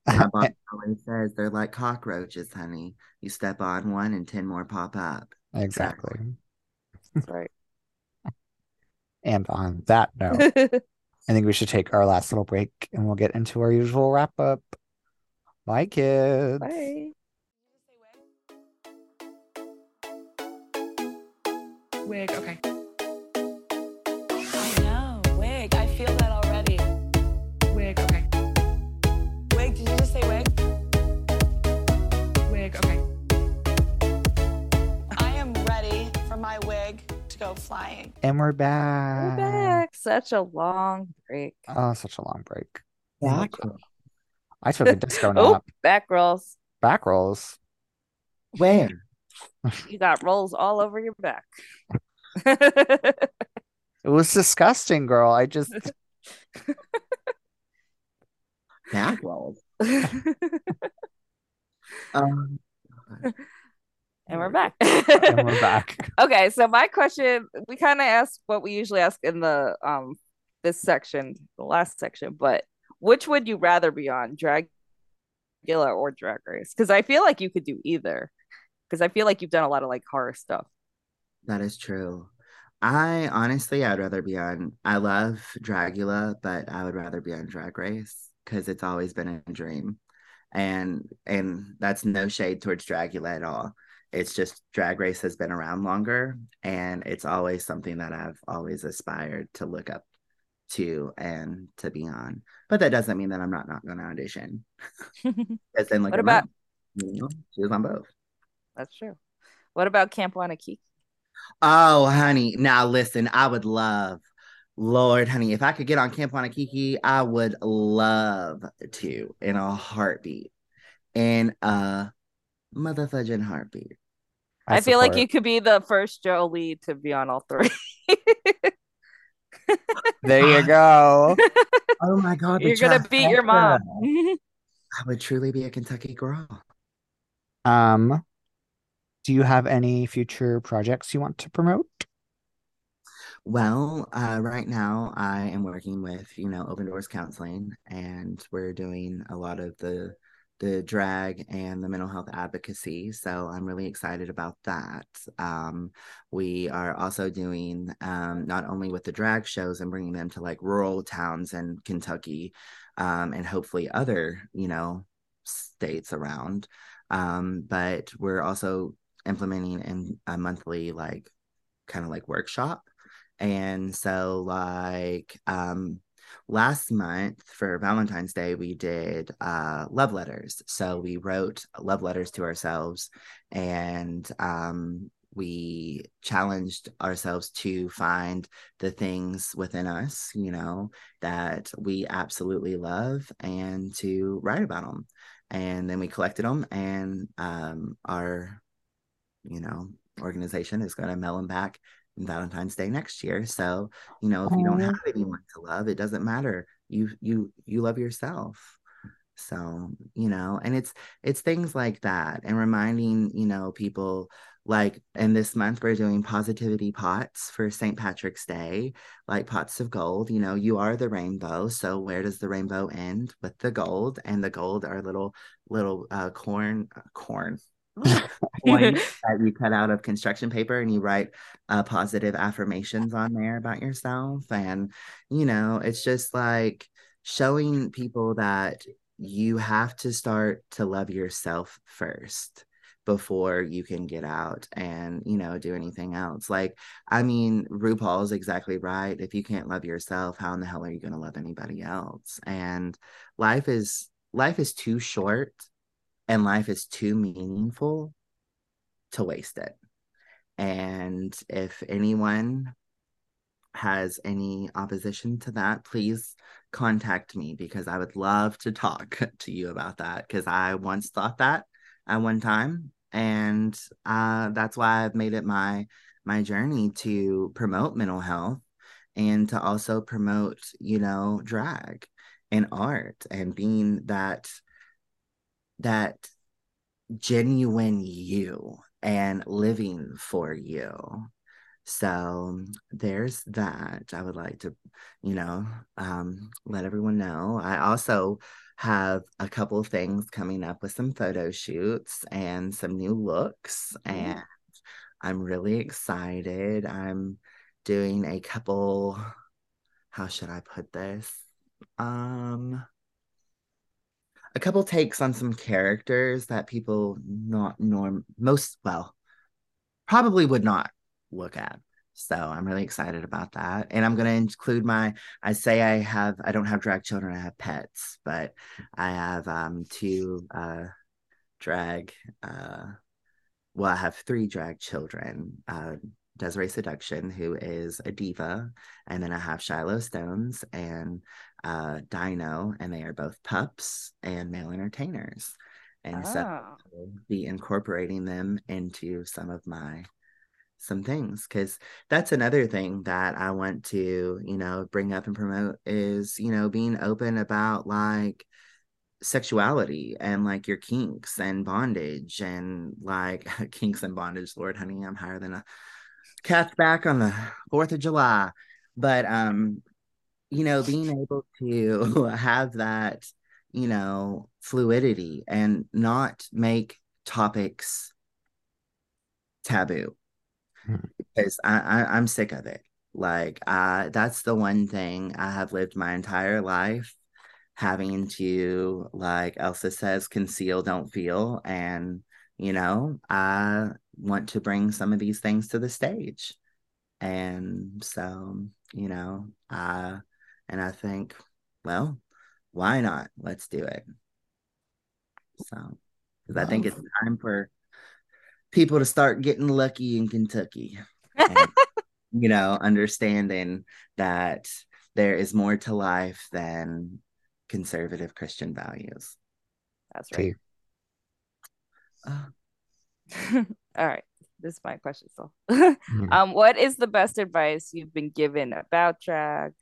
My mom always says they're like cockroaches, honey. You step on one and 10 more pop up. Exactly. That's right. And on that note, I think we should take our last little break and we'll get into our usual wrap up. Bye, kids. Bye. Wig. Okay. Go flying. And we're We're back. back. Such a long break. Oh, such a long break. Back. I took a disco Oh, nap. back rolls. Back rolls. Where? You got rolls all over your back. It was disgusting, girl. I just Back rolls. Um, And we're back. and we're back. Okay, so my question, we kind of asked what we usually ask in the um this section, the last section, but which would you rather be on, Dragula or Drag Race? Because I feel like you could do either. Because I feel like you've done a lot of like horror stuff. that is true. I honestly, I'd rather be on. I love Dragula, but I would rather be on Drag Race because it's always been a dream, and and that's no shade towards Dragula at all. It's just Drag Race has been around longer, and it's always something that I've always aspired to look up to and to be on. But that doesn't mean that I'm not not going to audition. Because then look What about-. You know, she was on both. That's true. What about Camp Wannakiki? Oh, honey. Now listen, I would love, Lord, honey, if I could get on Camp Wannakiki, I would love to in a heartbeat. In a motherfucking heartbeat. I, feel like you could be the first Jolie to be on all three. There you go. Oh my God. You're gonna beat your mom. I would truly be a Kentucky girl. Um, do you have any future projects you want to promote? Well, uh, right now I am working with, you know, Open Doors Counseling, and we're doing a lot of the the drag and the mental health advocacy. So I'm really excited about that. Um, we are also doing um, not only with the drag shows and bringing them to like rural towns in Kentucky, um, and hopefully other, you know, states around. Um, but we're also implementing in a monthly like kind of like workshop and so like um last month for Valentine's Day we did uh love letters. So we wrote love letters to ourselves and um we challenged ourselves to find the things within us, you know, that we absolutely love and to write about them. And then we collected them and um our you know organization is going to mail them back Valentine's Day next year. So, you know, if you don't have anyone to love, it doesn't matter. You you you love yourself. So, you know, and it's it's things like that and reminding, you know, people like and this month we're doing positivity pots for St. Patrick's Day, like pots of gold. You know, you are the rainbow. So where does the rainbow end? With the gold. And the gold are little little uh corn uh, corn coins that you cut out of construction paper and you write uh, positive affirmations on there about yourself. And, you know, it's just like showing people that you have to start to love yourself first before you can get out and you know do anything else. Like i mean rupaul is exactly right. If you can't love yourself how in the hell are you going to love anybody else? And life is life is too short and life is too meaningful to waste it. And if anyone has any opposition to that, please contact me because I would love to talk to you about that because I once thought that at one time and uh, that's why I've made it my my journey to promote mental health and to also promote, you know, drag and art and being that that genuine you and living for you So there's that. I would like to, you know, um, let everyone know. I also have a couple of things coming up with some photo shoots and some new looks, and I'm really excited. I'm doing a couple, how should I put this? Um, a couple takes on some characters that people not norm most well probably would not look at. So I'm really excited about that. And I'm going to include my, I say I have, I don't have drag children, I have pets, but I have um, two uh, drag, uh, well, I have three drag children. Uh, Desiree Seduction, who is a diva, and then I have Shiloh Stones and uh, Dino, and they are both pups and male entertainers. And so Oh. I'll be incorporating them into some of my some things because that's another thing that I want to, you know, bring up and promote is, you know, being open about like sexuality and like your kinks and bondage and like kinks and bondage. Lord, honey, I'm higher than a cat's back on the 4th of July. But, um, you know, being able to have that, you know, fluidity and not make topics taboo. Because I, I I'm sick of it. Like uh that's the one thing I have lived my entire life having to like Elsa says conceal don't feel. And you know I want to bring some of these things to the stage. And so you know uh and I think well why not let's do it so because I think it's time for people to start getting lucky in Kentucky and, you know, understanding that there is more to life than conservative Christian values. That's right. Uh, All right. This is my question still. Mhm. um, what is the best advice you've been given about drag,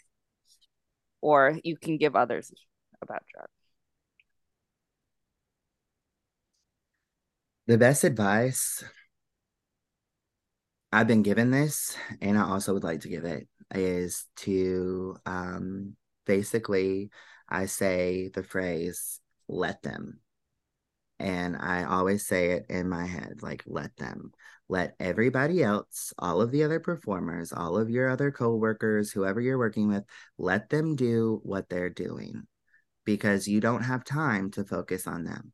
or you can give others about drag? the best advice I've been given this, and I also would like to give it, is to um, basically, I say the phrase, let them. And I always say it in my head, like, let them. Let everybody else, all of the other performers, all of your other coworkers, whoever you're working with, let them do what they're doing because you don't have time to focus on them.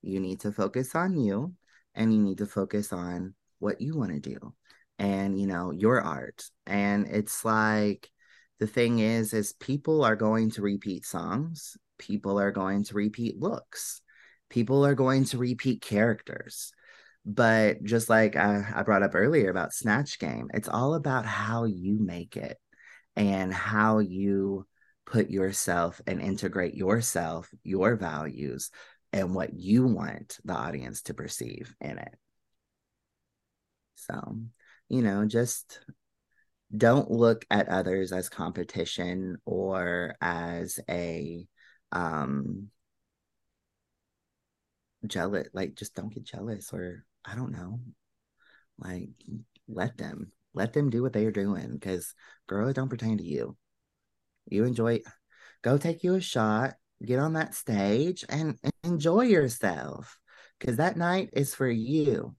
You need to focus on you and you need to focus on what you want to do and, you know, your art. And it's like the thing is, is people are going to repeat songs, people are going to repeat looks, people are going to repeat characters. But just like I, I brought up earlier about Snatch Game, it's all about how you make it and how you put yourself and integrate yourself, your values, and what you want the audience to perceive in it. So, you know, just don't look at others as competition or as a um jealous like just don't get jealous or I don't know. Like let them let them do what they are doing because girl don't pertain to you. You enjoy go take you a shot, get on that stage and enjoy yourself because that night is for you.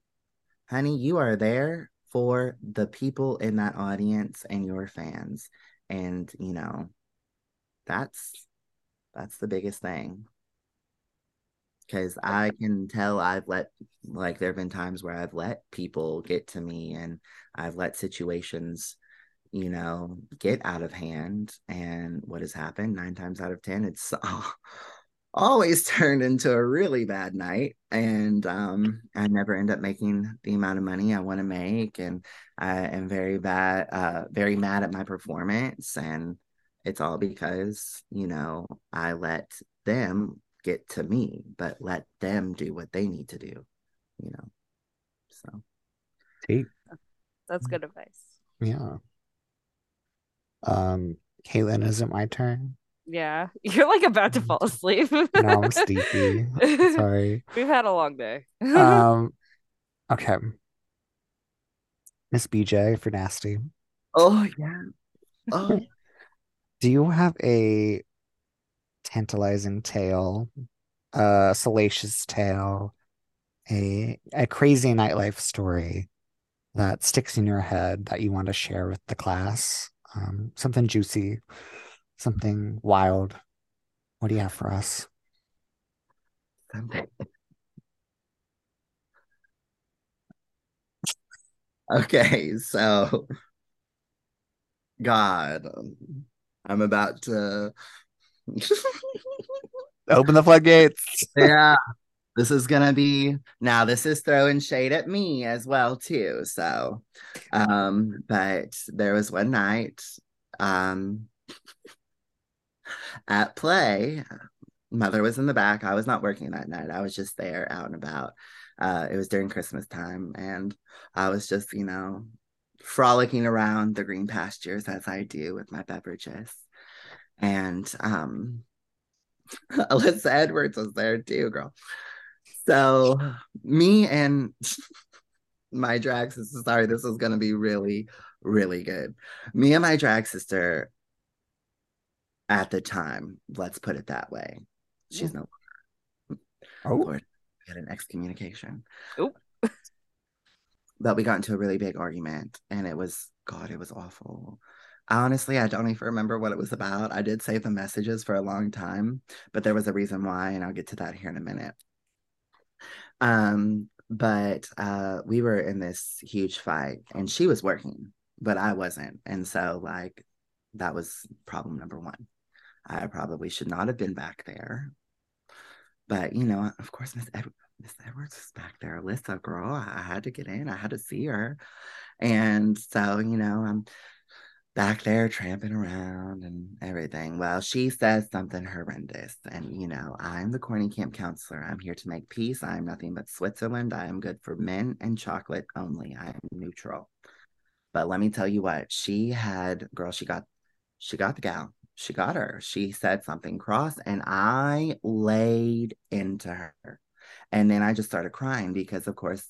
Honey, you are there for the people in that audience and your fans. And, you know, that's that's the biggest thing. Cause I can tell I've let like there have been times where I've let people get to me and I've let situations you know, get out of hand. And what has happened nine times out of 10, it's always turned into a really bad night. And um, I never end up making the amount of money I want to make. And I am very bad, uh, very mad at my performance. And it's all because, you know, I let them get to me, but let them do what they need to do, you know. So Tea. That's good advice. Yeah. Um, Caitlin, is it my turn? Yeah, you're like about to fall asleep. No, I'm sleepy. Sorry. We've had a long day. Um, okay. Miss BJ for nasty. Oh yeah. Oh, Do you have a tantalizing tale, a salacious tale, a a crazy nightlife story that sticks in your head that you want to share with the class? Um, something juicy, something wild. What do you have for us? something. Okay, so God, um, I'm about to. Open the floodgates. yeah, this is gonna be now. This is throwing shade at me as well too. So, um, but there was one night, um, at play. Mother was in the back. I was not working that night. I was just there out and about. Uh, it was during Christmas time, and I was just, you know, frolicking around the green pastures as I do with my beverages. And um, Alyssa Edwards was there too, girl. So me and my drag sister, sorry, this is gonna be really, really good. Me and my drag sister at the time, let's put it that way. She's no Oh, Lord, we had an excommunication. Oh. But we got into a really big argument and it was, God, it was awful. Honestly, I don't even remember what it was about. I did save the messages for a long time, but there was a reason why, and I'll get to that here in a minute. Um, but uh we were in this huge fight and she was working, but I wasn't. And so like that was problem number one. I probably should not have been back there. But you know, of course, Miss Ed- Miss Edwards was back there. Alyssa, girl, I had to get in. I had to see her. And so, you know, I'm back there tramping around and everything. Well, she says something horrendous. And, you know, I'm the corny camp counselor. I'm here to make peace. I am nothing but Switzerland. I am good for men and chocolate only. I am neutral. But let me tell you what, she had, girl, she got, she got the gal. She got her. She said something cross and I laid into her. And then I just started crying because, of course,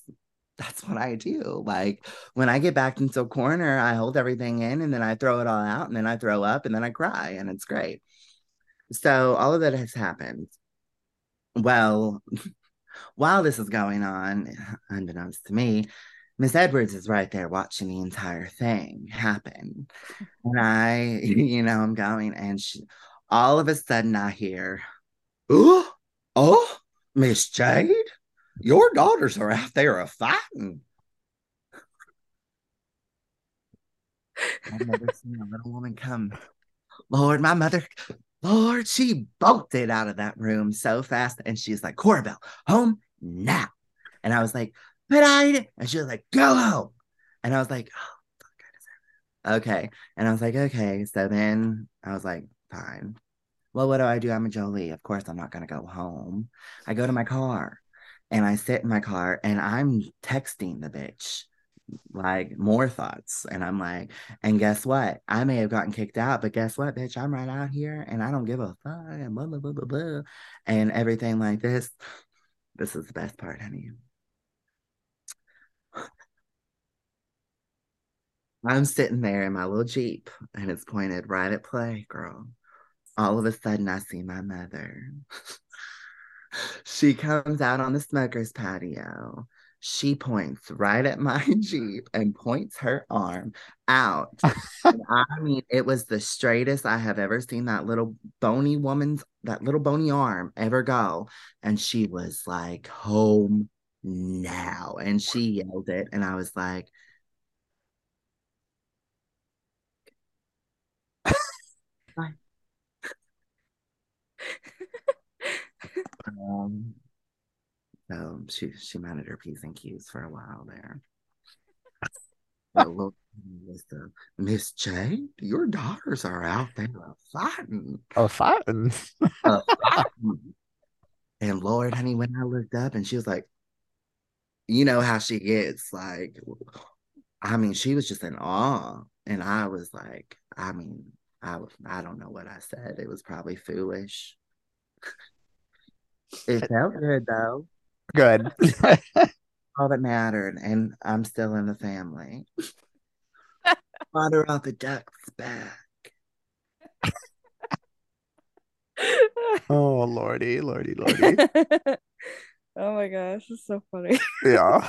that's what I do. Like when I get backed into a corner, I hold everything in and then I throw it all out and then I throw up and then I cry and it's great. So all of that has happened. Well, while this is going on, unbeknownst to me, Miss Edwards is right there watching the entire thing happen. And I, you know, I'm going and she, all of a sudden I hear, oh, oh, Miss Jade, your daughters are out there a fighting. I've never seen a little woman come. Lord, my mother, Lord, she bolted out of that room so fast. And she's like, Corbell, home now. And I was like, but I. And she was like, go home. And I was like, oh, fuck. Okay. And I was like, okay. So then I was like, fine. Well, what do I do? I'm a Jolie. Of course, I'm not going to go home. I go to my car and I sit in my car and I'm texting the bitch like more thoughts. And I'm like, and guess what? I may have gotten kicked out, but guess what, bitch? I'm right out here and I don't give a fuck and blah, blah, blah, blah, blah. And everything like this. This is the best part, honey. I'm sitting there in my little Jeep and it's pointed right at play, girl. All of a sudden, I see my mother. she comes out on the smoker's patio. She points right at my Jeep and points her arm out. And I mean, it was the straightest I have ever seen that little bony woman's, that little bony arm ever go. And she was like, home now. And she yelled it. And I was like, um, so she she managed her p's and q's for a while there. Look, was the Miss Jade, your daughters are out there fighting. oh, fun. uh, fighting. And Lord, honey, when I looked up and she was like, you know how she gets, like, I mean, she was just in awe. And I was like, I mean, I was I don't know what I said. It was probably foolish. It felt good though. Good. all that mattered, and I'm still in the family. Water off the duck's back. Oh lordy, lordy, lordy. oh my gosh, it's so funny. yeah.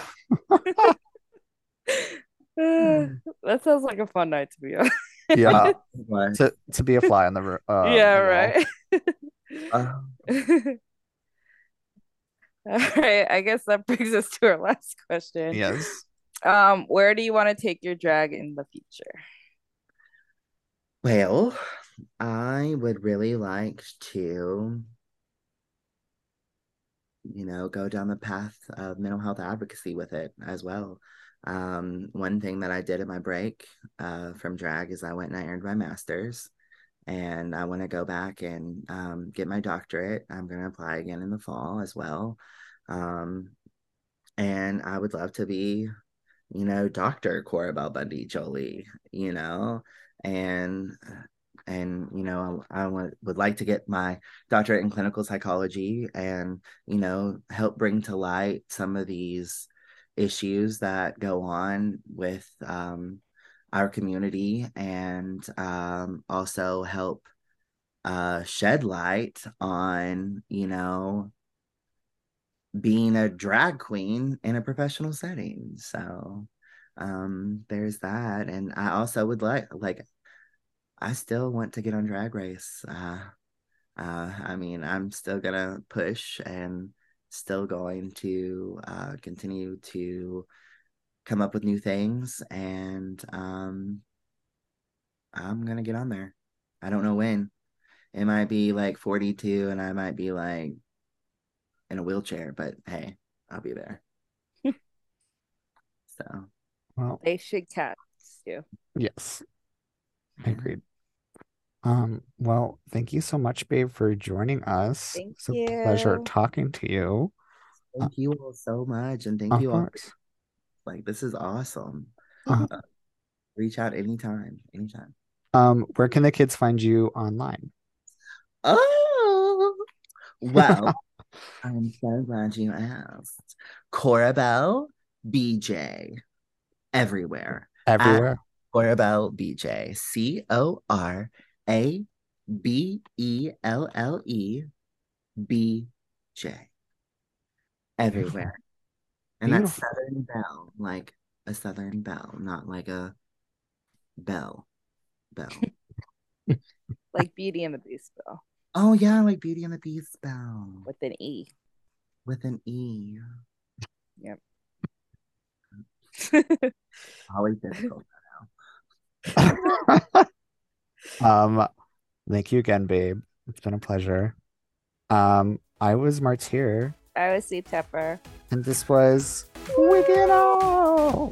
that sounds like a fun night to be on. Yeah. To to be a fly on the uh, yeah, right. Oh, All right, I guess that brings us to our last question. Yes. Um, where do you want to take your drag in the future? well, I would really like to, you know, go down the path of mental health advocacy with it as well. Um, one thing that I did in my break uh, from drag is I went and I earned my master's, and I want to go back and um, get my doctorate. I'm going to apply again in the fall as well. Um, and I would love to be, you know, Dr. Corabelle Bundy Jolie, you know, and and you know I, would like to get my doctorate in clinical psychology and you know help bring to light some of these issues that go on with um, our community and um, also help uh, shed light on you know being a drag queen in a professional setting. So um there's that. And i also would like like i still want to get on drag race. Uh uh i mean i'm still gonna push and still going to uh continue to come up with new things and um i'm gonna get on there i don't know when it might be like 42 and i might be like in a wheelchair but hey i'll be there so Well, They should catch you. yes. I agreed. Um, well, thank you so much, babe, for joining us. Thank it's a pleasure talking to you. thank you all so much and thank Of you all course. Like this is awesome. Uh, Uh, reach out anytime anytime. Um, where can the kids find you online? oh well i'm so glad you asked. Corabelle bj everywhere. Everywhere. corabelle bj c-o-r-a-b-e-l-l-e b-j everywhere and that's Beautiful. southern belle like a southern belle not like a bell bell Like Beauty and the Beast Bell. oh yeah like beauty and the beast bell with an E. with an e Yep. always difficult Um, thank you again, babe. It's been a pleasure. Um, I was Martyr, I was C Tepper. and this was Wigging Out.